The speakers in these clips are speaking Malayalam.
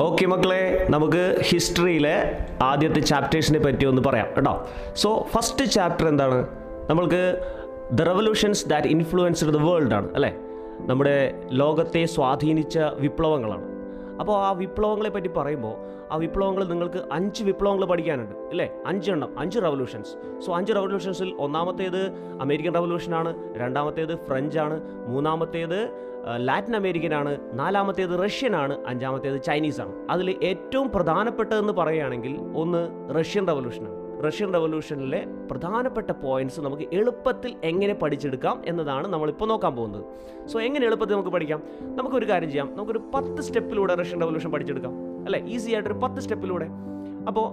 ഓക്കെ മക്കളെ നമുക്ക് ഹിസ്റ്ററിയിലെ ആദ്യത്തെ ചാപ്റ്റേഴ്സിനെ പറ്റി ഒന്ന് പറയാം കേട്ടോ. സോ ഫസ്റ്റ് ചാപ്റ്റർ എന്താണ്? നമ്മൾക്ക് the revolutions that influenced the world ആണ് അല്ലേ? നമ്മുടെ ലോകത്തെ സ്വാധീനിച്ച വിപ്ലവങ്ങളാണ്. അപ്പോൾ ആ വിപ്ലവങ്ങളെ പറ്റി പറയുമ്പോൾ ആ വിപ്ലവങ്ങൾ നിങ്ങൾക്ക് അഞ്ച് വിപ്ലവങ്ങൾ പഠിക്കാനുണ്ട് ഇല്ലേ? അഞ്ചെണ്ണം അഞ്ച് റവല്യൂഷൻസ് സോ അഞ്ച് റവല്യൂഷൻസിൽ ഒന്നാമത്തേത് അമേരിക്കൻ റവല്യൂഷനാണ് രണ്ടാമത്തേത് ഫ്രഞ്ചാണ് മൂന്നാമത്തേത് ലാറ്റിൻ ലാറ്റിൻ അമേരിക്കനാണ് നാലാമത്തേത് റഷ്യനാണ് അഞ്ചാമത്തേത് ചൈനീസാണ് അതിൽ ഏറ്റവും പ്രധാനപ്പെട്ടതെന്ന് പറയുകയാണെങ്കിൽ ഒന്ന് റഷ്യൻ റവല്യൂഷനാണ് റഷ്യൻ റവല്യൂഷനിലെ പ്രധാനപ്പെട്ട പോയിന്റ്സ് നമുക്ക് എളുപ്പത്തിൽ എങ്ങനെ പഠിച്ചെടുക്കാം എന്നതാണ് നമ്മളിപ്പോൾ നോക്കാൻ പോകുന്നത്. സോ എങ്ങനെ എളുപ്പത്തിൽ നമുക്ക് പഠിക്കാം? നമുക്കൊരു കാര്യം ചെയ്യാം. നമുക്കൊരു പത്ത് സ്റ്റെപ്പിലൂടെ റഷ്യൻ റവല്യൂഷൻ പഠിച്ചെടുക്കാം. അല്ലേ? ഈസി ആയിട്ടൊരു പത്ത് സ്റ്റെപ്പിലൂടെ. അപ്പോൾ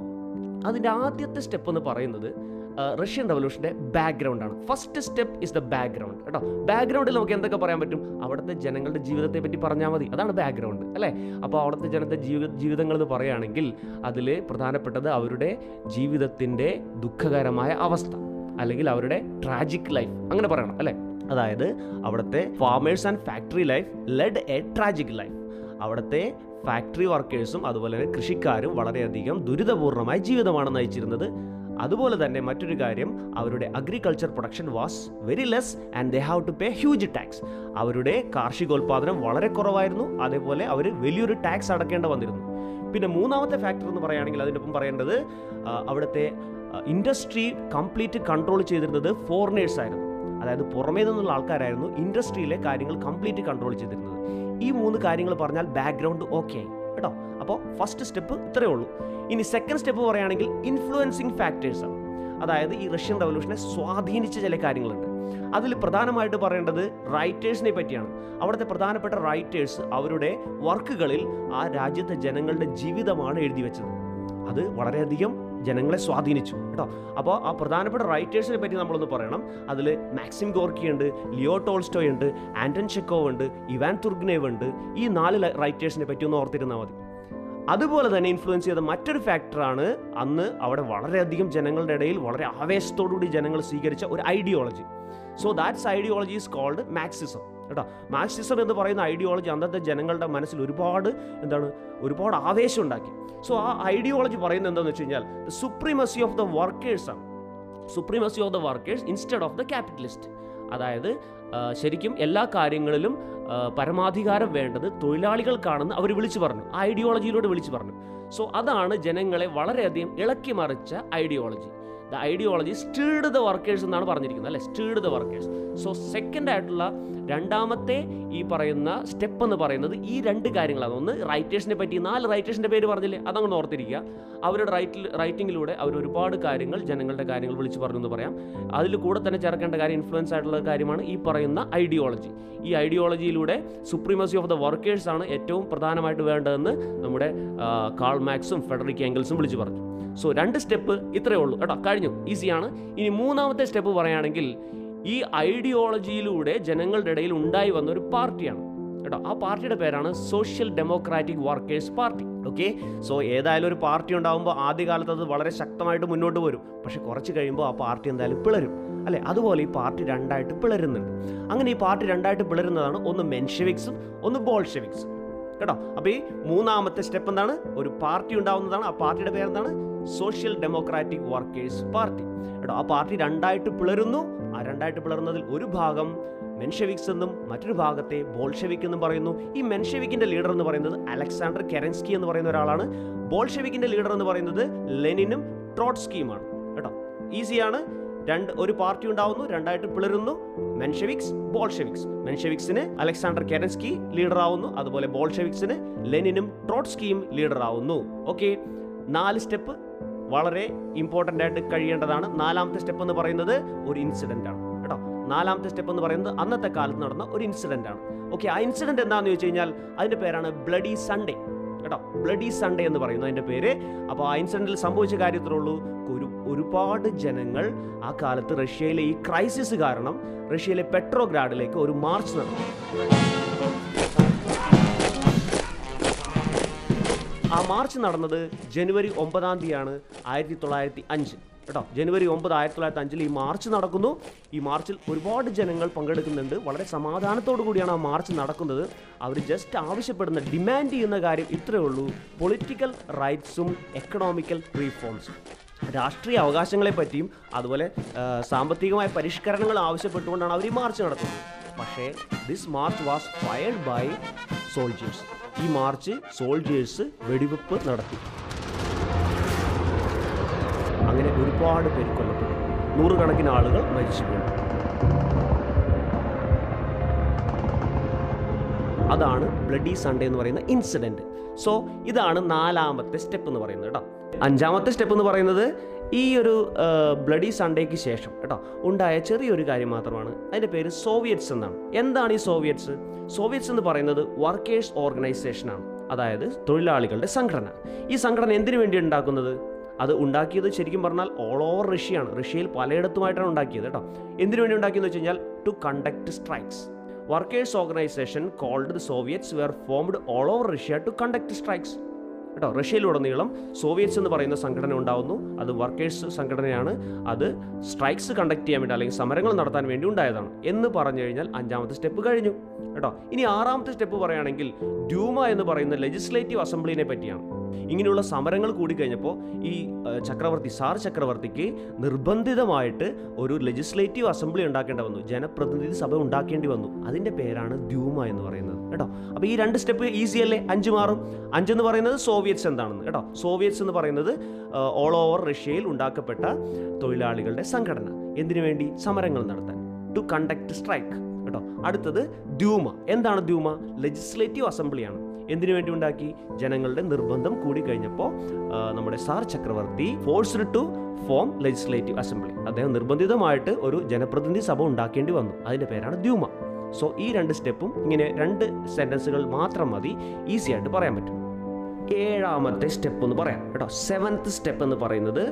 അതിന്റെ ആദ്യത്തെ സ്റ്റെപ്പ് എന്ന് പറയുന്നത് റഷ്യൻ റവല്യൂഷന്റെ ബാക്ക്ഗ്രൗണ്ടാണ് first step is the background കേട്ടോ. ബാക്ക്ഗ്രൗണ്ടിൽ നമുക്ക് എന്തൊക്കെ പറയാൻ പറ്റും? അവിടുത്തെ ജനങ്ങളുടെ ജീവിതത്തെ പറ്റി പറഞ്ഞാൽ മതി. അതാണ് ബാക്ക്ഗ്രൗണ്ട് അല്ലേ? അപ്പോൾ അവിടുത്തെ ജനത്തെ ജീവിത ജീവിതങ്ങൾ എന്ന് പറയുകയാണെങ്കിൽ അതിൽ പ്രധാനപ്പെട്ടത് അവരുടെ ജീവിതത്തിന്റെ ദുഃഖകരമായ അവസ്ഥ അല്ലെങ്കിൽ അവരുടെ ട്രാജിക് ലൈഫ് അങ്ങനെ പറയണം അല്ലേ? അതായത് അവിടുത്തെ farmers and factory life led a tragic life അവിടുത്തെ ഫാക്ടറി വർക്കേഴ്സും അതുപോലെ തന്നെ കൃഷിക്കാരും വളരെയധികം ദുരിതപൂർണമായ ജീവിതമാണ് നയിച്ചിരുന്നത്. അതുപോലെ തന്നെ മറ്റൊരു കാര്യം അവരുടെ agriculture production was very less and they have to pay huge tax അവരുടെ കാർഷികോൽപാദനം വളരെ കുറവായിരുന്നു അതേപോലെ അവർ വലിയൊരു ടാക്സ് അടക്കേണ്ട വന്നിരുന്നു. പിന്നെ മൂന്നാമത്തെ ഫാക്ടർ എന്ന് പറയുകയാണെങ്കിൽ അതിനൊപ്പം പറയേണ്ടത് അവിടുത്തെ ഇൻഡസ്ട്രി കംപ്ലീറ്റ് കൺട്രോൾ ചെയ്തിരുന്നത് ഫോറിനേഴ്സ് ആയിരുന്നു. അതായത് പുറമേ നിന്നുള്ള ആൾക്കാരായിരുന്നു ഇൻഡസ്ട്രിയിലെ കാര്യങ്ങൾ കംപ്ലീറ്റ് കൺട്രോൾ ചെയ്തിരുന്നത്. ഈ മൂന്ന് കാര്യങ്ങൾ പറഞ്ഞാൽ ബാക്ക്ഗ്രൗണ്ട് ഓക്കെ ആയി കേട്ടോ? അപ്പോൾ ഫസ്റ്റ് സ്റ്റെപ്പ് ഇത്രയേ ഉള്ളൂ. ഇനി സെക്കൻഡ് സ്റ്റെപ്പ് പറയുകയാണെങ്കിൽ ഇൻഫ്ലുവൻസിങ് ഫാക്ടേഴ്സ് ആണ്. അതായത് ഈ റഷ്യൻ റവല്യൂഷനെ സ്വാധീനിച്ച ചില കാര്യങ്ങളുണ്ട്. അതിൽ പ്രധാനമായിട്ട് പറയേണ്ടത് റൈറ്റേഴ്സിനെ പറ്റിയാണ്. അവിടുത്തെ പ്രധാനപ്പെട്ട റൈറ്റേഴ്സ് അവരുടെ വർക്കുകളിൽ ആ രാജ്യത്തെ ജനങ്ങളുടെ ജീവിതമാണ് എഴുതി വെച്ചത്. അത് വളരെയധികം ജനങ്ങളെ സ്വാധീനിച്ചു കേട്ടോ. അപ്പോൾ ആ പ്രധാനപ്പെട്ട റൈറ്റേഴ്സിനെ പറ്റി നമ്മളൊന്ന് പറയണം. അതിൽ മാക്സിം ഗോർക്കി ഉണ്ട് ലിയോ ടോൾസ്റ്റോയ് ഉണ്ട് ആന്റൺ ചെക്കോ ഉണ്ട് ഇവാൻ തുർഗ്നേവ് ഉണ്ട്. ഈ നാല് റൈറ്റേഴ്സിനെ പറ്റി ഒന്ന് ഓർത്തിരുന്നാൽ മതി. അതുപോലെ തന്നെ ഇൻഫ്ലുവൻസ് ചെയ്ത മറ്റൊരു ഫാക്ടറാണ് അന്ന് അവിടെ വളരെയധികം ജനങ്ങളുടെ ഇടയിൽ വളരെ ആവേശത്തോടുകൂടി ജനങ്ങൾ സ്വീകരിച്ച ഒരു ideology so that's ideology is called Marxism കേട്ടോ? മാക്സിസം എന്ന് പറയുന്ന ഐഡിയോളജി അന്നത്തെ ജനങ്ങളുടെ മനസ്സിൽ ഒരുപാട് എന്താണ് ഒരുപാട് ആവേശം ഉണ്ടാക്കി. സോ ആ ഐഡിയോളജി പറയുന്നത് എന്താണെന്ന് വെച്ച് കഴിഞ്ഞാൽ the supremacy of the workers ആണ്. Supremacy of the workers instead of the capitalist അതായത് ശരിക്കും എല്ലാ കാര്യങ്ങളിലും പരമാധികാരം വേണ്ടത് തൊഴിലാളികൾക്കാണെന്ന് അവർ വിളിച്ചു പറഞ്ഞു ഐഡിയോളജിയിലൂടെ വിളിച്ചു പറഞ്ഞു. സോ അതാണ് ജനങ്ങളെ വളരെയധികം ഇളക്കി മറിച്ച ideology the ideology instead the workers എന്നാണ് പറഞ്ഞിരിക്കുന്നത് അല്ലെ? Instead the workers so second ആയിട്ടുള്ള രണ്ടാമത്തെ ഈ പറയുന്ന സ്റ്റെപ്പ് എന്ന് പറയുന്നത് ഈ രണ്ട് കാര്യങ്ങളാണ്. ഒന്ന് റൈറ്റേഴ്സിനെ പറ്റി നാല് റൈറ്റേഴ്സിന്റെ പേര് പറഞ്ഞില്ലേ? അതങ്ങ് ഓർത്തിരിക്കുക. അവരുടെ റൈറ്റിൽ റൈറ്റിങ്ങിലൂടെ അവർ ഒരുപാട് കാര്യങ്ങൾ ജനങ്ങളുടെ കാര്യങ്ങൾ വിളിച്ചു പറഞ്ഞു എന്ന് പറയാം. അതിൽ കൂടെ തന്നെ ചേർക്കേണ്ട കാര്യം ഇൻഫ്ലുവൻസ് ആയിട്ടുള്ള കാര്യമാണ് ഈ പറയുന്ന ഐഡിയോളജി ഈ ഐഡിയോളജിയിലൂടെ സുപ്രീമസി ഓഫ് ദ വർക്കേഴ്സാണ് ഏറ്റവും പ്രധാനമായിട്ട് വേണ്ടതെന്ന് നമ്മുടെ കാൾ മാക്സും ഫെഡറിക് ആംഗിൾസും വിളിച്ചു പറഞ്ഞു. സോ രണ്ട് സ്റ്റെപ്പ് ഇത്രയേ ഉള്ളൂ. കേട്ടോ കഴിഞ്ഞു. ഈസിയാണ്. ഇനി മൂന്നാമത്തെ സ്റ്റെപ്പ് പറയുകയാണെങ്കിൽ ഈ ഐഡിയോളജിയിലൂടെ ജനങ്ങളുടെ ഇടയിൽ ഉണ്ടായി വന്ന ഒരു പാർട്ടിയാണ്. കേട്ടോ ആ പാർട്ടിയുടെ പേരാണ് social democratic workers party. Okay? So ഏതായാലും ഒരു പാർട്ടി ഉണ്ടാകുമ്പോൾ ആദ്യകാലത്ത് അത് വളരെ ശക്തമായിട്ട് മുന്നോട്ട് വരും. പക്ഷെ കുറച്ച് കഴിയുമ്പോൾ ആ പാർട്ടി എന്തായാലും പിളരും. അല്ലെ? അതുപോലെ ഈ പാർട്ടി രണ്ടായിട്ട് പിളരുന്നുണ്ട്. അങ്ങനെ ഈ പാർട്ടി രണ്ടായിട്ട് പിളരുന്നതാണ് ഒന്ന് മെൻഷെവിക്സും ഒന്ന് ബോൾഷെവിക്സും. കേട്ടോ? അപ്പോൾ ഈ മൂന്നാമത്തെ സ്റ്റെപ്പ് എന്താണ്? ഒരു പാർട്ടി ഉണ്ടാവുന്നതാണ്. ആ പാർട്ടിയുടെ പേരെന്താണ്? Social democratic workers party. കേട്ടോ ആ പാർട്ടി രണ്ടായിട്ട് പിളരുന്നു. ആ രണ്ടായിട്ട് പിളർന്നതിൽ ഒരു ഭാഗം മെൻഷെവിക്സ് എന്നും മറ്റൊരു ഭാഗത്തെ ബോൾഷെവിക് എന്നും പറയുന്നു. ഈ മെൻഷെവിക്കിന്റെ ലീഡർ എന്ന് പറയുന്നത് അലക്സാണ്ടർ കെറൻസ്കി എന്ന് പറയുന്ന ഒരാളാണ്. ബോൾഷെവിക്കിന്റെ ലീഡർ എന്ന് പറയുന്നത് ലെനിനും ട്രോട്സ്കിയുമാണ്. കേട്ടോ ഈസിയാണ്. രണ്ട് ഒരു പാർട്ടി ഉണ്ടാവുന്നു രണ്ടായിട്ട് പിളരുന്നു. Mensheviks Bolsheviks. മെൻഷെവിക്സിന് Alexander Kerensky leader ആവുന്നു അതുപോലെ ബോൾഷെവിക്സിന് ലെനിനും ട്രോട്സ്കിയും ലീഡർ ആവുന്നു. ഓക്കെ നാല് സ്റ്റെപ്പ് വളരെ ഇമ്പോർട്ടന്റ് ആയിട്ട് കഴിയേണ്ടതാണ്. നാലാമത്തെ സ്റ്റെപ്പ് എന്ന് പറയുന്നത് ഒരു ഇൻസിഡന്റ് ആണ് കേട്ടോ. നാലാമത്തെ സ്റ്റെപ്പ് എന്ന് പറയുന്നത് അന്നത്തെ കാലത്ത് നടന്ന ഒരു ഇൻസിഡന്റ് ആണ്. ഓക്കെ ആ ഇൻസിഡന്റ് എന്താണെന്ന് ചോദിച്ചു കഴിഞ്ഞാൽ അതിന്റെ പേരാണ് ബ്ലഡി സൺഡേ കേട്ടോ. ബ്ലഡി സൺഡേ എന്ന് പറയുന്നു അതിന്റെ പേര്. അപ്പോൾ ആ ഇൻസിഡന്റിൽ സംഭവിച്ച കാര്യത്തിലുള്ളൂ ഒരു ഒരുപാട് ജനങ്ങൾ ആ കാലത്ത് റഷ്യയിലെ ഈ ക്രൈസിസ് കാരണം റഷ്യയിലെ പെട്രോഗ്രാഡിലേക്ക് ഒരു മാർച്ച് നടന്നു ആ മാർച്ച് നടന്നത് ജനുവരി ഒമ്പതാം തീയതിയാണ് ആയിരത്തി തൊള്ളായിരത്തി അഞ്ച് കേട്ടോ ജനുവരി ഒമ്പത് ആയിരത്തി തൊള്ളായിരത്തി അഞ്ചിൽ ഈ മാർച്ച് നടക്കുന്നു. ഈ മാർച്ചിൽ ഒരുപാട് ജനങ്ങൾ പങ്കെടുക്കുന്നുണ്ട്. വളരെ സമാധാനത്തോടു കൂടിയാണ് ആ മാർച്ച് നടക്കുന്നത്. അവർ ജസ്റ്റ് ആവശ്യപ്പെടുന്ന ഡിമാൻഡ് ചെയ്യുന്ന കാര്യം ഇത്രയേ ഉള്ളൂ. പൊളിറ്റിക്കൽ റൈറ്റ്സും എക്കണോമിക്കൽ റീഫോംസും രാഷ്ട്രീയ അവകാശങ്ങളെ പറ്റിയും അതുപോലെ സാമ്പത്തികമായ പരിഷ്കരണങ്ങൾ ആവശ്യപ്പെട്ടുകൊണ്ടാണ് അവർ ഈ മാർച്ച് നടത്തുന്നത്. പക്ഷേ this march was fired by soldiers ഈ മാർച്ച് സോൾജേഴ്സ് വെടിവെപ്പ് നടത്തി. അങ്ങനെ ഒരുപാട് പേര് കൊല്ലപ്പെട്ടു. നൂറുകണക്കിന് ആളുകൾ മരിച്ചു വീണു അതാണ് ബ്ലഡി സൺഡേ എന്ന് പറയുന്ന ഇൻസിഡന്റ് സോ ഇതാണ് നാലാമത്തെ സ്റ്റെപ്പ് എന്ന് പറയുന്നത് കേട്ടോ അഞ്ചാമത്തെ സ്റ്റെപ്പ് എന്ന് പറയുന്നത് ഈ ഒരു ബ്ലഡി സൺഡേക്ക് ശേഷം കേട്ടോ ഉണ്ടായ ചെറിയൊരു കാര്യം മാത്രമാണ്. അതിന്റെ പേര് സോവിയറ്റ്സ് എന്നാണ്. എന്താണ് ഈ സോവിയറ്റ്സ്? സോവിയറ്റ്സ് എന്ന് പറയുന്നത് വർക്കേഴ്സ് ഓർഗനൈസേഷനാണ്. അതായത് തൊഴിലാളികളുടെ സംഘടന. ഈ സംഘടന എന്തിനു വേണ്ടി ഉണ്ടാക്കുന്നത്? അത് ഉണ്ടാക്കിയത് ശരിക്കും പറഞ്ഞാൽ ഓൾ ഓവർ റഷ്യയാണ്. റഷ്യയിൽ പലയിടത്തുമായിട്ടാണ് ഉണ്ടാക്കിയത് കേട്ടോ. എന്തിനു വേണ്ടി ഉണ്ടാക്കിയെന്ന് വെച്ച് കഴിഞ്ഞാൽ to conduct strikes workers organisation called the Soviets were formed all over Russia to conduct strikes കേട്ടോ റഷ്യയിലുടനീളം സോവിയറ്റ്സ് എന്ന് പറയുന്ന സംഘടന ഉണ്ടാവുന്നു. അത് വർക്കേഴ്സ് സംഘടനയാണ്. അത് സ്ട്രൈക്സ് കണ്ടക്ട് ചെയ്യാൻ വേണ്ടി അല്ലെങ്കിൽ സമരങ്ങൾ നടത്താൻ വേണ്ടി ഉണ്ടായതാണ്. എന്ന് പറഞ്ഞു കഴിഞ്ഞാൽ അഞ്ചാമത്തെ സ്റ്റെപ്പ് കഴിഞ്ഞു. കേട്ടോ ഇനി ആറാമത്തെ സ്റ്റെപ്പ് പറയുകയാണെങ്കിൽ ഡ്യൂമ എന്ന് പറയുന്ന ലെജിസ്ലേറ്റീവ് അസംബ്ലിനെ പറ്റിയാണ്. ഇങ്ങനെയുള്ള സമരങ്ങൾ കൂടി കഴിഞ്ഞപ്പോൾ ഈ ചക്രവർത്തി സാർ ചക്രവർത്തിക്ക് നിർബന്ധിതമായിട്ട് ഒരു ലെജിസ്ലേറ്റീവ് അസംബ്ലി ഉണ്ടാക്കേണ്ടി വന്നു. ജനപ്രതിനിധി സഭ ഉണ്ടാക്കേണ്ടി വന്നു. അതിന്റെ പേരാണ് ദ്യൂമ എന്ന് പറയുന്നത്. കേട്ടോ. അപ്പോൾ ഈ രണ്ട് സ്റ്റെപ്പ് ഈസി അല്ലേ? അഞ്ച് മാറും. അഞ്ചെന്ന് പറയുന്നത് സോവിയറ്റ്സ് എന്താണെന്ന് കേട്ടോ. സോവിയറ്റ്സ് എന്ന് പറയുന്നത് ഓൾ ഓവർ റഷ്യയിൽ ഉണ്ടാക്കപ്പെട്ട തൊഴിലാളികളുടെ സംഘടന. എന്തിനു വേണ്ടി? സമരങ്ങൾ നടത്താൻ. ടു കണ്ടക്ട് സ്ട്രൈക്ക് കേട്ടോ. അടുത്തത് ദ്യൂമ എന്താണ് ദ്യൂമ ലെജിസ്ലേറ്റീവ് അസംബ്ലിയാണ് എന്തിനു വേണ്ടി ഉണ്ടാക്കി? ജനങ്ങളുടെ നിർബന്ധം കൂടി കഴിഞ്ഞപ്പോൾ നമ്മുടെ സാർ ചക്രവർത്തി forced to form legislative assembly അദ്ദേഹം നിർബന്ധിതമായിട്ട് ഒരു ജനപ്രതിനിധി സഭ ഉണ്ടാക്കേണ്ടി വന്നു. അതിന്റെ പേരാണ് ദ്യൂമ സോ ഈ രണ്ട് സ്റ്റെപ്പും ഇങ്ങനെ രണ്ട് സെന്റൻസുകൾ മാത്രം മതി. ഈസി ആയിട്ട് പറയാൻ പറ്റും. ഏഴാമത്തെ സ്റ്റെപ്പ് എന്ന് പറയാം കേട്ടോ. സെവൻത്ത് സ്റ്റെപ്പ് എന്ന് പറയുന്നത്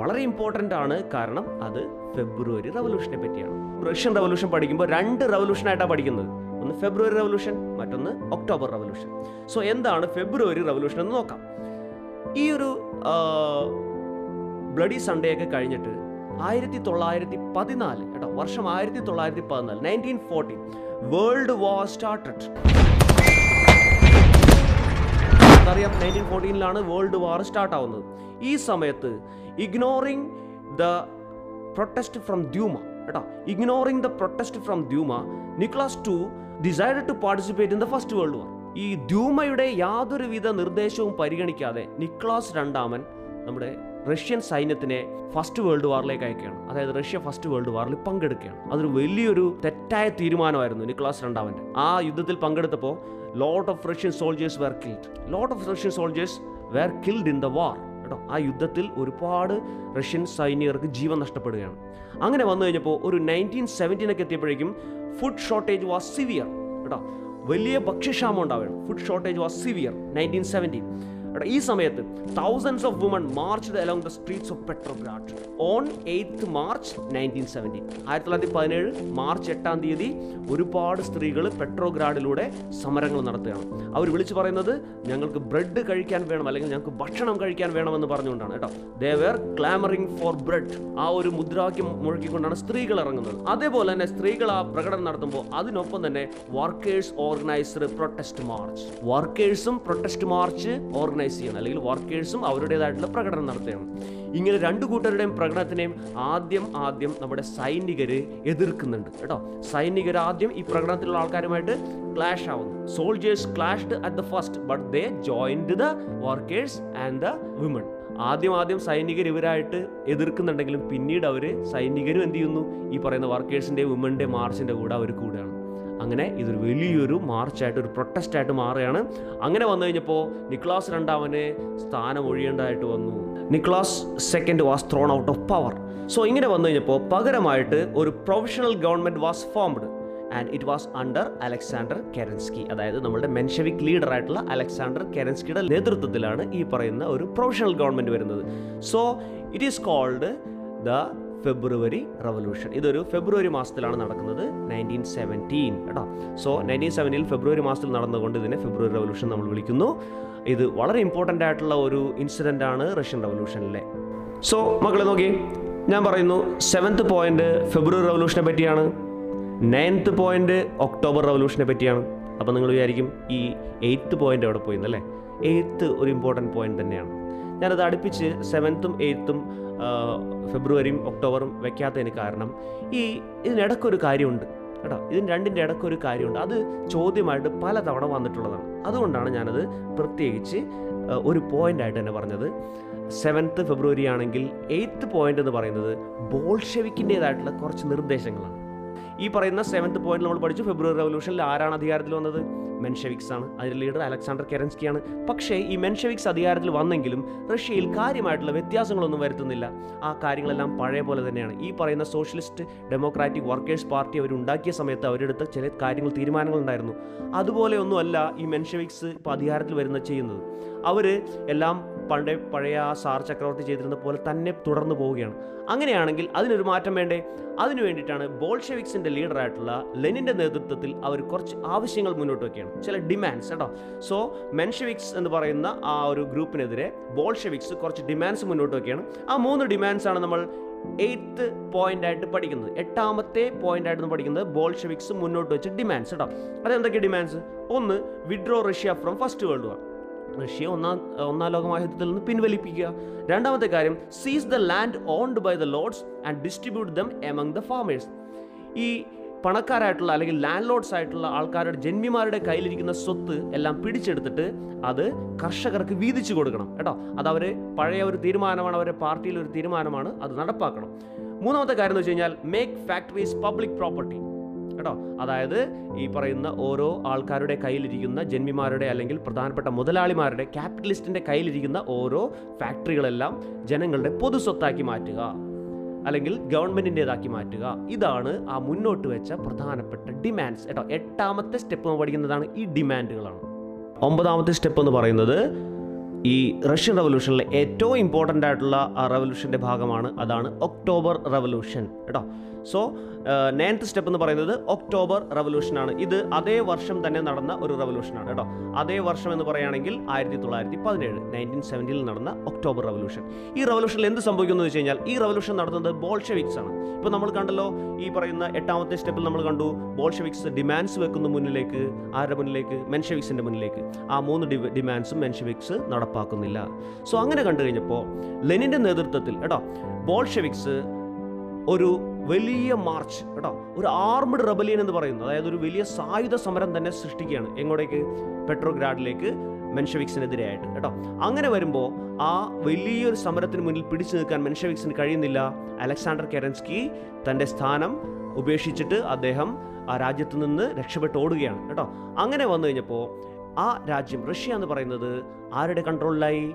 വളരെ ഇമ്പോർട്ടന്റ് ആണ്. കാരണം അത് ഫെബ്രുവരി റവല്യൂഷനെ പറ്റിയാണ്. റഷ്യൻ റവല്യൂഷൻ പഠിക്കുമ്പോൾ രണ്ട് റവല്യൂഷനായിട്ടാണ് പഠിക്കുന്നത്. ഒന്ന് ഫെബ്രുവരി റവല്യൂഷൻ മറ്റൊന്ന് ഒക്ടോബർ റവല്യൂഷൻ സോ എന്താണ് ഫെബ്രുവരി റവല്യൂഷൻ എന്ന് നോക്കാം. ഈ ഒരു ബ്ലഡി സൺഡേ ഒക്കെ കഴിഞ്ഞിട്ട് ആയിരത്തി തൊള്ളായിരത്തി പതിനാല് കേട്ടോ വർഷം ആയിരത്തി തൊള്ളായിരത്തി പതിനാല് nineteen forty world war started അറിയാം നയന്റീൻ ഫോർട്ടീനിലാണ് വേൾഡ് വാർ സ്റ്റാർട്ട് ആവുന്നത്. ഈ സമയത്ത് ignoring the protest from Duma കേട്ടോ. Ignoring the protest from Duma Nicholas to decide to participate in the first world war ഈ ദ്യൂമയുടെ യാതൊരുവിധ നിർദ്ദേശവും പരിഗണിക്കാതെ നിക്ലാസ് രണ്ടാമൻ നമ്മുടെ റഷ്യൻ സൈന്യത്തിനെ ഫസ്റ്റ് വേൾഡ് വാറിലേക്ക് അയക്കുകയാണ്. അതായത് റഷ്യ ഫസ്റ്റ് വേൾഡ് വാറിൽ പങ്കെടുക്കുകയാണ്. അതൊരു വലിയൊരു തെറ്റായ തീരുമാനമായിരുന്നു നിക്ലാസ് രണ്ടാമന്റെ. ആ യുദ്ധത്തിൽ പങ്കെടുത്തപ്പോൾ lot of Russian soldiers were killed lot of Russian soldiers were killed in the war കേട്ടോ? ആ യുദ്ധത്തിൽ ഒരുപാട് റഷ്യൻ സൈനികർക്ക് ജീവൻ നഷ്ടപ്പെടുകയാണ്. അങ്ങനെ വന്നു കഴിഞ്ഞപ്പോൾ ഒരു നയന്റീൻ സെവന്റീനൊക്കെ എത്തിയപ്പോഴേക്കും ഫുഡ് ഷോർട്ടേജ് വാസ് സിവിയർ കേട്ടോ? വലിയ ഭക്ഷ്യക്ഷാമം ഉണ്ടാവുകയാണ്. Food shortage was severe nineteen seventeen എടാ ഈ സമയത്ത് thousands of woman march along the streets of Petrograd on eighth March nineteen seventeen ആയിരത്തി തൊള്ളായിരത്തി പതിനേഴ് മാർച്ച് എട്ടാം തീയതി ഒരുപാട് സ്ത്രീകൾ പെട്രോഗ്രാഡിലൂടെ സമരങ്ങൾ നടത്തുകയാണ്. അവർ വിളിച്ചു പറയുന്നത് ഞങ്ങൾക്ക് ബ്രെഡ് കഴിക്കാൻ വേണം അല്ലെങ്കിൽ ഞങ്ങൾക്ക് ഭക്ഷണം കഴിക്കാൻ വേണമെന്ന് പറഞ്ഞുകൊണ്ടാണ്. കേട്ടോ. They were clamouring for bread ആ ഒരു മുദ്രാവാക്യം മുഴക്കിക്കൊണ്ടാണ് സ്ത്രീകൾ ഇറങ്ങുന്നത്. അതേപോലെ തന്നെ സ്ത്രീകൾ ആ പ്രകടനം നടത്തുമ്പോൾ അതിനൊപ്പം തന്നെ വർക്കേഴ്സ് ഓർഗനൈസർ പ്രൊട്ടസ്റ്റ് മാർച്ച് വർക്കേഴ്സും പ്രൊട്ടസ്റ്റ് മാർച്ച് ഓർഗനൈസ് ചെയ്യണം അല്ലെങ്കിൽ വർക്കേഴ്സും അവരുടേതായിട്ടുള്ള പ്രകടനം നടത്തുകയാണ്. ഇങ്ങനെ രണ്ട് കൂട്ടരുടെയും പ്രകടനത്തിനെയും ആദ്യം ആദ്യം നമ്മുടെ സൈനികർ എതിർക്കുന്നുണ്ട് കേട്ടോ. സൈനികർ ആദ്യം ഈ പ്രകടനത്തിലുള്ള ആൾക്കാരുമായിട്ട് ക്ലാഷ് ആവുന്നു. Soldiers clashed at the first but they joined the workers and the women ആദ്യം ആദ്യം സൈനികർ ഇവരായിട്ട് എതിർക്കുന്നുണ്ടെങ്കിലും പിന്നീട് അവർ സൈനികരും എന്ത് ചെയ്യുന്നു? ഈ പറയുന്ന വർക്കേഴ്സിന്റെ വിമന്റെ മാർച്ചിന്റെ കൂടെ അവർ അങ്ങനെ ഇതൊരു വലിയൊരു മാർച്ചായിട്ട് ഒരു പ്രൊട്ടസ്റ്റായിട്ട് മാറുകയാണ്. അങ്ങനെ വന്നു കഴിഞ്ഞപ്പോൾ നിക്ലാസ് രണ്ടാമന് സ്ഥാനം ഒഴിയേണ്ടതായിട്ട് വന്നു. Nicholas second was thrown out of power so ഇങ്ങനെ വന്നു കഴിഞ്ഞപ്പോൾ പകരമായിട്ട് ഒരു professional government was formed and it was under Alexander Kerensky അതായത് നമ്മുടെ മെൻഷവിക് ലീഡർ ആയിട്ടുള്ള അലക്സാണ്ടർ കെരൻസ്കിയുടെ നേതൃത്വത്തിലാണ് ഈ പറയുന്ന ഒരു പ്രൊഫഷണൽ ഗവൺമെന്റ് വരുന്നത്. So it is called the February revolution. ഇതൊരു ഫെബ്രുവരി മാസത്തിലാണ് നടക്കുന്നത് നയന്റീൻ സെവന്റീൻ കേട്ടോ സോ നയന്റീൻ സെവന്റീൻ ഫെബ്രുവരി മാസത്തിൽ നടന്നുകൊണ്ട് ഇതിനെ ഫെബ്രുവരി റവല്യൂഷൻ നമ്മൾ വിളിക്കുന്നു. ഇത് വളരെ ഇമ്പോർട്ടന്റ് ആയിട്ടുള്ള ഒരു ഇൻസിഡന്റ് ആണ് റഷ്യൻ റവല്യൂഷനിലെ. സോ മക്കളെ നോക്കി ഞാൻ പറയുന്നു സെവൻത്ത് പോയിന്റ് ഫെബ്രുവരി റവല്യൂഷനെ പറ്റിയാണ്. നയൻത്ത് പോയിന്റ് ഒക്ടോബർ റവല്യൂഷനെ പറ്റിയാണ്. അപ്പോൾ നിങ്ങൾ വിചാരിക്കും ഈ എയ്ത്ത് പോയിന്റ് അവിടെ പോയി എന്നല്ലേ? എയ്ത്ത് ഒരു ഇമ്പോർട്ടന്റ് പോയിന്റ് തന്നെയാണ്. ഞാനത് അടുപ്പിച്ച് സെവൻത്തും എയ്ത്തും ഫെബ്രുവരിയും ഒക്ടോബറും വെക്കാത്തതിന് കാരണം ഈ ഇതിനിടയ്ക്കൊരു കാര്യമുണ്ട്. കേട്ടോ ഇതിന് രണ്ടിന്റെ ഇടയ്ക്കൊരു കാര്യമുണ്ട്. അത് ചോദ്യമായിട്ട് പലതവണ വന്നിട്ടുള്ളതാണ്. അതുകൊണ്ടാണ് ഞാനത് പ്രത്യേകിച്ച് ഒരു പോയിന്റായിട്ട് തന്നെ പറഞ്ഞത്. സെവൻത്ത് ഫെബ്രുവരി ആണെങ്കിൽ എയ്ത്ത് പോയിന്റ് എന്ന് പറയുന്നത് ബോൾഷെവിക്കിന്റെതായിട്ടുള്ള കുറച്ച് നിർദ്ദേശങ്ങളാണ്. ഈ പറയുന്ന സെവൻത്ത് പോയിന്റ് നമ്മൾ പഠിച്ചു. ഫെബ്രുവരി റവല്യൂഷനിൽ ആരാണ് അധികാരത്തിൽ വന്നത്? മെൻഷെവിക്സ് ആണ്. അതിന്റെ ലീഡർ അലക്സാണ്ടർ കെരൻസ്കിയാണ് പക്ഷേ ഈ മെൻഷെവിക്സ് അധികാരത്തിൽ വന്നെങ്കിലും റഷ്യയിൽ കാര്യമായിട്ടുള്ള വ്യത്യാസങ്ങളൊന്നും വരുത്തുന്നില്ല. ആ കാര്യങ്ങളെല്ലാം പഴയ പോലെ തന്നെയാണ്. ഈ പറയുന്ന സോഷ്യലിസ്റ്റ് ഡെമോക്രാറ്റിക് വർക്കേഴ്സ് പാർട്ടി അവർ ഉണ്ടാക്കിയ സമയത്ത് അവരെടുത്ത ചില കാര്യങ്ങൾ തീരുമാനങ്ങളുണ്ടായിരുന്നു അതുപോലെയൊന്നുമല്ല ഈ മെൻഷെവിക്സ് ഇപ്പോൾ അധികാരത്തിൽ വരുന്ന ചെയ്യുന്നത്. അവർ എല്ലാം പണ്ടേ പഴയ ആ സാർ ചക്രവർത്തി ചെയ്തിരുന്ന പോലെ തന്നെ തുടർന്നു പോവുകയാണ്. അങ്ങനെയാണെങ്കിൽ അതിനൊരു മാറ്റം വേണ്ടേ? അതിനു വേണ്ടിയിട്ടാണ് ബോൾഷെവിക്സിന്റെ ലീഡറായിട്ടുള്ള ലെനിന്റെ നേതൃത്വത്തിൽ അവർ കുറച്ച് ആവശ്യങ്ങൾ മുന്നോട്ട് വയ്ക്കുകയാണ് ചില ഡിമാൻഡ്സ് കേട്ടോ. സോ മെൻഷെവിക്സ് എന്ന് പറയുന്ന ആ ഒരു ഗ്രൂപ്പിനെതിരെ ബോൾഷെവിക്സ് കുറച്ച് ഡിമാൻഡ്സ് മുന്നോട്ട് വയ്ക്കുകയാണ് ആ മൂന്ന് ഡിമാൻഡ്സ് ആണ് നമ്മൾ എയ്ത്ത് പോയിന്റ് ആയിട്ട് പഠിക്കുന്നത്. എട്ടാമത്തെ പോയിന്റ് ആയിട്ട് പഠിക്കുന്നത് ബോൾഷെവിക്സ് മുന്നോട്ട് വെച്ച് ഡിമാൻഡ്സ് കേട്ടോ. അതെന്തൊക്കെ ഡിമാൻഡ്സ് ഒന്ന് withdraw Russia from first world war Russia ഒന്നാം ഒന്നാം ലോകമായുദ്ധത്തിൽ നിന്ന് പിൻവലിപ്പിക്കുക. രണ്ടാമത്തെ കാര്യം seize the land owned by the lords and distribute them among the farmers ഈ പണക്കാരായിട്ടുള്ള അല്ലെങ്കിൽ ലാൻഡ് ലോഡ്സ് ആയിട്ടുള്ള ആൾക്കാരുടെ ജന്മിമാരുടെ കയ്യിലിരിക്കുന്ന സ്വത്ത് എല്ലാം പിടിച്ചെടുത്തിട്ട് അത് കർഷകർക്ക് വീതിച്ചു കൊടുക്കണം കേട്ടോ. അത് അവർ പഴയ ഒരു തീരുമാനമാണ് അവരുടെ പാർട്ടിയിലെ ഒരു തീരുമാനമാണ് അത് നടപ്പാക്കണം. മൂന്നാമത്തെ കാര്യം എന്ന് വെച്ച് കഴിഞ്ഞാൽ മേക്ക് ഫാക്ടറീസ് പബ്ലിക് പ്രോപ്പർട്ടി കേട്ടോ? അതായത് ഈ പറയുന്ന ഓരോ ആൾക്കാരുടെ കയ്യിലിരിക്കുന്ന ജന്മിമാരുടെ അല്ലെങ്കിൽ പ്രധാനപ്പെട്ട മുതലാളിമാരുടെ ക്യാപിറ്റലിസ്റ്റിന്റെ കയ്യിലിരിക്കുന്ന ഓരോ ഫാക്ടറികളെല്ലാം ജനങ്ങളുടെ പൊതു സ്വത്താക്കി മാറ്റുക. അല്ലെങ്കിൽ ഗവൺമെന്റിന്റേതാക്കി മാറ്റുക. ഇതാണ് ആ മുന്നോട്ട് വെച്ച പ്രധാനപ്പെട്ട ഡിമാൻഡ്സ് കേട്ടോ എട്ടാമത്തെ സ്റ്റെപ്പ് നമ്മൾ പഠിക്കുന്നതാണ് ഈ ഡിമാൻഡുകളാണ് ഒമ്പതാമത്തെ സ്റ്റെപ്പ് എന്ന് പറയുന്നത് ഈ റഷ്യൻ റവല്യൂഷനിലെ ഏറ്റവും ഇമ്പോർട്ടന്റ് ആയിട്ടുള്ള ആ റവല്യൂഷന്റെ ഭാഗമാണ്. അതാണ് ഒക്ടോബർ റവല്യൂഷൻ കേട്ടോ സോ നയൻത്ത് സ്റ്റെപ്പ് എന്ന് പറയുന്നത് ഒക്ടോബർ റവല്യൂഷനാണ് ഇത് അതേ വർഷം തന്നെ നടന്ന ഒരു റവല്യൂഷനാണ് കേട്ടോ. അതേ വർഷം എന്ന് പറയുകയാണെങ്കിൽ ആയിരത്തി തൊള്ളായിരത്തി പതിനേഴ് നയന്റീൻ സെവന്റിയിൽ നടന്ന ഒക്ടോബർ റവല്യൂഷൻ ഈ റവല്യൂഷനിൽ എന്ത് സംഭവിക്കുന്നു വെച്ച് കഴിഞ്ഞാൽ ഈ റവല്യൂഷൻ നടത്തുന്നത് ബോൾഷെവിക്സ് ആണ്. ഇപ്പോൾ നമ്മൾ കണ്ടല്ലോ ഈ പറയുന്ന എട്ടാമത്തെ സ്റ്റെപ്പിൽ നമ്മൾ കണ്ടു ബോൾഷെവിക്സ് ഡിമാൻഡ്സ് വെക്കുന്ന മുന്നിലേക്ക് ആരുടെ മുന്നിലേക്ക്? മെൻഷെവിക്സിന്റെ മുന്നിലേക്ക്. ആ മൂന്ന് ഡി- ഡിമാൻഡ്സും മെൻഷെവിക്സ് നടപ്പാക്കുന്നില്ല. സോ അങ്ങനെ കണ്ടു കഴിഞ്ഞപ്പോൾ ലെനിന്റെ നേതൃത്വത്തിൽ കേട്ടോ ബോൾഷെവിക്സ് ഒരു വലിയ മാർച്ച് കേട്ടോ. ഒരു ആർമഡ് റെബലിയൻ എന്ന് പറയുന്നത് അതായത് ഒരു വലിയ സായുധ സമരം തന്നെ സൃഷ്ടിക്കുകയാണ് എങ്ങോട്ടേക്ക്? പെട്രോഗ്രാഡിലേക്ക് മെൻഷവിക്സിനെതിരെയായിട്ട് കേട്ടോ. അങ്ങനെ വരുമ്പോൾ ആ വലിയൊരു സമരത്തിന് മുന്നിൽ പിടിച്ചു നിൽക്കാൻ മെൻഷവിക്സിന് കഴിയുന്നില്ല. അലക്സാണ്ടർ കെറൻസ്കി തന്റെ സ്ഥാനം ഉപേക്ഷിച്ചിട്ട് അദ്ദേഹം ആ രാജ്യത്ത് നിന്ന് രക്ഷപ്പെട്ട് ഓടുകയാണ് കേട്ടോ. അങ്ങനെ വന്നു കഴിഞ്ഞപ്പോൾ ആ രാജ്യം റഷ്യ എന്ന് പറയുന്നത് ആരുടെ കൺട്രോളിലായി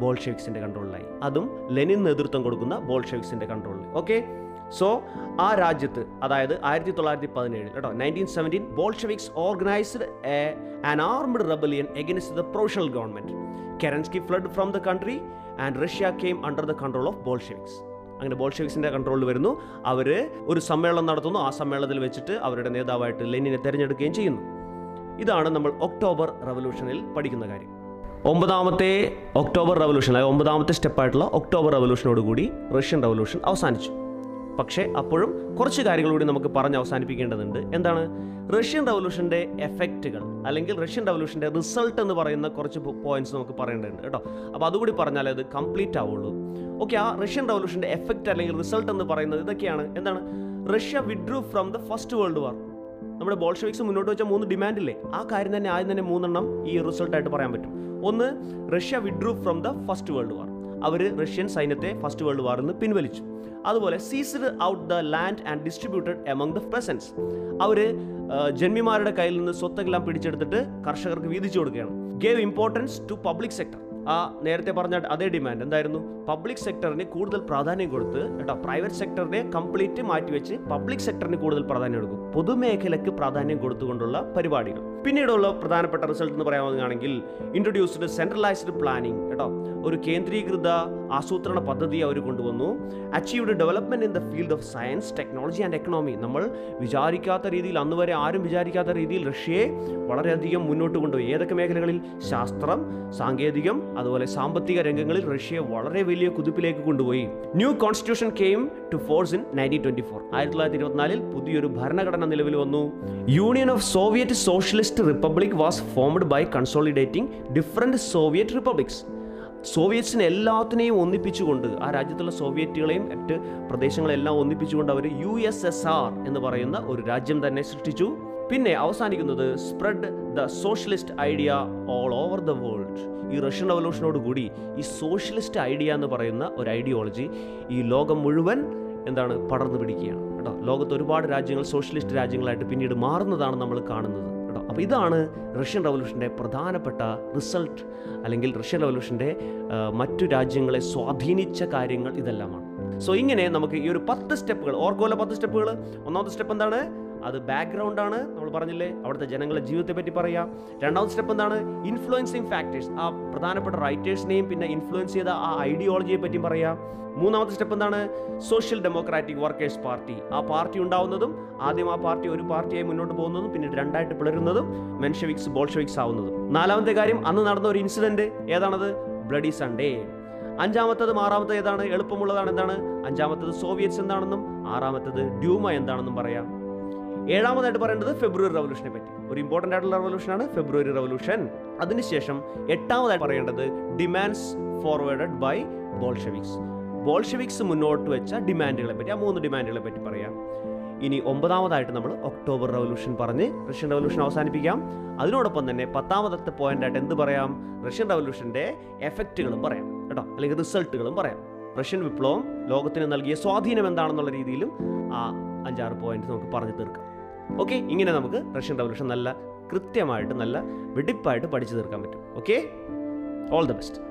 ബോൾഷെവിക്സിന്റെ കൺട്രോളിലായി അതും ലെനിൻ നേതൃത്വം കൊടുക്കുന്ന ബോൾഷെവിക്സിന്റെ കൺട്രോളിൽ ഓക്കെ? സോ ആ രാജ്യത്ത് അതായത് ആയിരത്തി തൊള്ളായിരത്തി പതിനേഴിൽ കേട്ടോ nineteen seventeen Bolsheviks organised a an armed rebellion against the provisional government Kerensky fled from the country and Russia came under the control of Bolsheviks അങ്ങനെ ബോൾഷെവിക്സിന്റെ കൺട്രോളിൽ വരുന്നു. അവർ ഒരു സമ്മേളനം നടത്തുന്നു. ആ സമ്മേളനത്തിൽ വെച്ചിട്ട് അവരുടെ നേതാവായിട്ട് ലെനിനെ തിരഞ്ഞെടുക്കുകയും ചെയ്യുന്നു. ഇതാണ് നമ്മൾ ഒക്ടോബർ റവല്യൂഷനിൽ പഠിക്കുന്ന കാര്യം. ഒമ്പതാമത്തെ ഒക്ടോബർ റവല്യൂഷൻ അതായത് ഒമ്പതാമത്തെ സ്റ്റെപ്പായിട്ടുള്ള ഒക്ടോബർ റെവല്യൂഷനോട് കൂടി റഷ്യൻ റവല്യൂഷൻ അവസാനിച്ചു. പക്ഷേ അപ്പോഴും കുറച്ച് കാര്യങ്ങൾ കൂടി നമുക്ക് പറഞ്ഞ് അവസാനിപ്പിക്കേണ്ടതുണ്ട്. എന്താണ്? റഷ്യൻ റവല്യൂഷന്റെ എഫക്റ്റുകൾ അല്ലെങ്കിൽ റഷ്യൻ റവല്യൂഷന്റെ റിസൾട്ട് എന്ന് പറയുന്ന കുറച്ച് പോയിന്റ്സ് നമുക്ക് പറയേണ്ടതുണ്ട് കേട്ടോ. അപ്പോൾ അതുകൂടി പറഞ്ഞാൽ അത് കംപ്ലീറ്റ് ആവുള്ളൂ. ഓക്കെ ആ റഷ്യൻ റവല്യൂഷന്റെ എഫക്റ്റ് അല്ലെങ്കിൽ റിസൾട്ട് എന്ന് പറയുന്നത് ഇതൊക്കെയാണ്. എന്താണ്? Russia withdrew from the first world war നമ്മുടെ ബോൾഷവിക്സ് മുന്നോട്ട് വെച്ച മൂന്ന് ഡിമാൻഡ് ഇല്ലേ? ആ കാര്യം തന്നെ ആദ്യം തന്നെ മൂന്നെണ്ണം ഈ റിസൾട്ടായിട്ട് പറയാൻ പറ്റും. ഒന്ന് Russia withdrew from the first world war our Russian സൈന്യത്തെ ഫസ്റ്റ് വേൾഡ് വാറിൽ നിന്ന് പിൻവലിച്ചു. അതുപോലെ seized out the land and distributed among the peasants അവർ ജന്മിമാരുടെ കയ്യിൽ നിന്ന് സ്വത്തെല്ലാം പിടിച്ചെടുത്തിട്ട് കർഷകർക്ക് വീതിച്ചു കൊടുക്കുകയാണ്. Gave importance to public sector ആ നേരത്തെ പറഞ്ഞ അതേ ഡിമാൻഡ് എന്തായിരുന്നു? പബ്ലിക് സെക്ടറിന് കൂടുതൽ പ്രാധാന്യം കൊടുത്ത് കേട്ടോ പ്രൈവറ്റ് സെക്ടറിനെ കംപ്ലീറ്റ് മാറ്റിവെച്ച് പബ്ലിക് സെക്ടറിന് കൂടുതൽ പ്രാധാന്യം കൊടുക്കും. പൊതുമേഖലയ്ക്ക് പ്രാധാന്യം കൊടുത്തുകൊണ്ടുള്ള പരിപാടികൾ. പിന്നീടുള്ള പ്രധാനപ്പെട്ട റിസൾട്ട് എന്ന് പറയാവുന്നതാണെങ്കിൽ ഇൻട്രൊഡ്യൂസ്ഡ് സെൻട്രലൈസ്ഡ് പ്ലാനിംഗ് കേട്ടോ ഒരു കേന്ദ്രീകൃത ആസൂത്രണ പദ്ധതി അവർ കൊണ്ടുവന്നു. Achieved development in the field of science technology and economy നമ്മൾ വിചാരിക്കാത്ത രീതിയിൽ അന്ന് വരെ ആരും വിചാരിക്കാത്ത രീതിയിൽ റഷ്യയെ വളരെയധികം മുന്നോട്ട് കൊണ്ടുപോയി. ഏതൊക്കെ മേഖലകളിൽ? ശാസ്ത്രം സാങ്കേതികം അതുപോലെ സാമ്പത്തിക രംഗങ്ങളിൽ റഷ്യയെ വളരെ വലിയ കുതിപ്പിലേക്ക് കൊണ്ടുപോയി. New constitution came to force in nineteen twenty four ആയിരത്തി തൊള്ളായിരത്തി ഇരുപത്തിനാലിൽ പുതിയൊരു ഭരണഘടന നിലവിൽ വന്നു. Union of Soviet Socialist Republic was formed by consolidating different Soviet republics സോവിയറ്റ്സിനെ എല്ലാത്തിനെയും ഒന്നിപ്പിച്ചുകൊണ്ട് ആ രാജ്യത്തുള്ള സോവിയറ്റുകളെയും മറ്റ് പ്രദേശങ്ങളെല്ലാം ഒന്നിപ്പിച്ചുകൊണ്ട് അവർ യു എസ് എസ് ആർ എന്ന് പറയുന്ന ഒരു രാജ്യം തന്നെ സൃഷ്ടിച്ചു. പിന്നെ അവസാനിക്കുന്നത് spread the socialist idea all over the world. ഈ റഷ്യൻ റവല്യൂഷനോട് കൂടി ഈ സോഷ്യലിസ്റ്റ് ഐഡിയ എന്ന് പറയുന്ന ഒരു ഐഡിയോളജി ഈ ലോകം മുഴുവൻ എന്താണ് പടർന്നു പിടിക്കുകയാണ് കേട്ടോ. ലോകത്ത് ഒരുപാട് രാജ്യങ്ങൾ സോഷ്യലിസ്റ്റ് രാജ്യങ്ങളായിട്ട് പിന്നീട് മാറുന്നതാണ് നമ്മൾ കാണുന്നത് കേട്ടോ. അപ്പോൾ ഇതാണ് റഷ്യൻ റവല്യൂഷന്റെ പ്രധാനപ്പെട്ട റിസൾട്ട് അല്ലെങ്കിൽ റഷ്യൻ റവല്യൂഷന്റെ മറ്റു രാജ്യങ്ങളെ സ്വാധീനിച്ച കാര്യങ്ങൾ ഇതെല്ലാമാണ്. സോ ഇങ്ങനെ നമുക്ക് ഈ ഒരു പത്ത് സ്റ്റെപ്പുകൾ ഓർക്കുമല്ലോ പത്ത് സ്റ്റെപ്പുകൾ? ഒന്നാമത്തെ സ്റ്റെപ്പ് എന്താണ്? അത് ബാക്ക്ഗ്രൗണ്ടാണ് നമ്മൾ പറഞ്ഞില്ലേ? അവിടുത്തെ ജനങ്ങളുടെ ജീവിതത്തെ പറ്റി പറയാം. രണ്ടാമത്തെ സ്റ്റെപ്പ് എന്താണ്? ഇൻഫ്ലുവൻസിങ് ഫാക്ടേഴ്സ് ആ പ്രധാനപ്പെട്ട റൈറ്റേഴ്സിനെയും പിന്നെ ഇൻഫ്ലുവൻസ് ചെയ്ത ആ ഐഡിയോളജിയെ പറ്റി പറയാം. മൂന്നാമത്തെ സ്റ്റെപ്പ് എന്താണ്? സോഷ്യൽ ഡെമോക്രാറ്റിക് വർക്കേഴ്സ് പാർട്ടി ആ പാർട്ടി ഉണ്ടാവുന്നതും ആദ്യം ആ പാർട്ടി ഒരു പാർട്ടിയായി മുന്നോട്ട് പോകുന്നതും പിന്നീട് രണ്ടായിട്ട് പിളരുന്നതും മെൻഷവിക്സ് ബോൾഷവിക്സ് ആവുന്നതും. നാലാമത്തെ കാര്യം അന്ന് നടന്ന ഒരു ഇൻസിഡന്റ് ഏതാണത്? ബ്ലഡി സൺഡേ അഞ്ചാമത്തത് ആറാമത്തത് ഏതാണ്? എളുപ്പമുള്ളതാണ് എന്താണ്? അഞ്ചാമത്തത് സോവിയറ്റ്സ് എന്താണെന്നും ആറാമത്തത് ഡ്യൂമ എന്താണെന്നും പറയാം. ഏഴാമതായിട്ട് പറയേണ്ടത് ഫെബ്രുവരി റവല്യൂഷനെ പറ്റി. ഒരു ഇമ്പോർട്ടന്റ് ആയിട്ടുള്ള റവല്യൂഷനാണ് ഫെബ്രുവരി റവല്യൂഷൻ അതിനുശേഷം എട്ടാമതായിട്ട് പറയേണ്ടത് demands forwarded by Bolsheviks Bolsheviks മുന്നോട്ട് വെച്ച ഡിമാൻഡുകളെ പറ്റി ആ മൂന്ന് ഡിമാൻഡുകളെ പറ്റി പറയാം. ഇനി ഒമ്പതാമതായിട്ട് നമ്മൾ ഒക്ടോബർ റവല്യൂഷൻ പറഞ്ഞ് റഷ്യൻ റവല്യൂഷൻ അവസാനിപ്പിക്കാം. അതിനോടൊപ്പം തന്നെ പത്താമത്തെ പോയിന്റായിട്ട് എന്ത് പറയാം? റഷ്യൻ റവല്യൂഷന്റെ എഫക്റ്റുകളും പറയാം. കേട്ടോ? അല്ലെങ്കിൽ റിസൾട്ടുകളും പറയാം. റഷ്യൻ വിപ്ലവം ലോകത്തിന് നൽകിയ സ്വാധീനം എന്താണെന്നുള്ള രീതിയിലും ആ അഞ്ചാറ് പോയിന്റ് നമുക്ക് പറഞ്ഞു തീർക്കാം. ഓക്കെ? ഇങ്ങനെ നമുക്ക് റഷ്യൻ റവല്യൂഷൻ നല്ല കൃത്യമായിട്ട് നല്ല വെടിപ്പായിട്ട് പഠിച്ചു തീർക്കാൻ പറ്റും. ഓക്കെ? All the best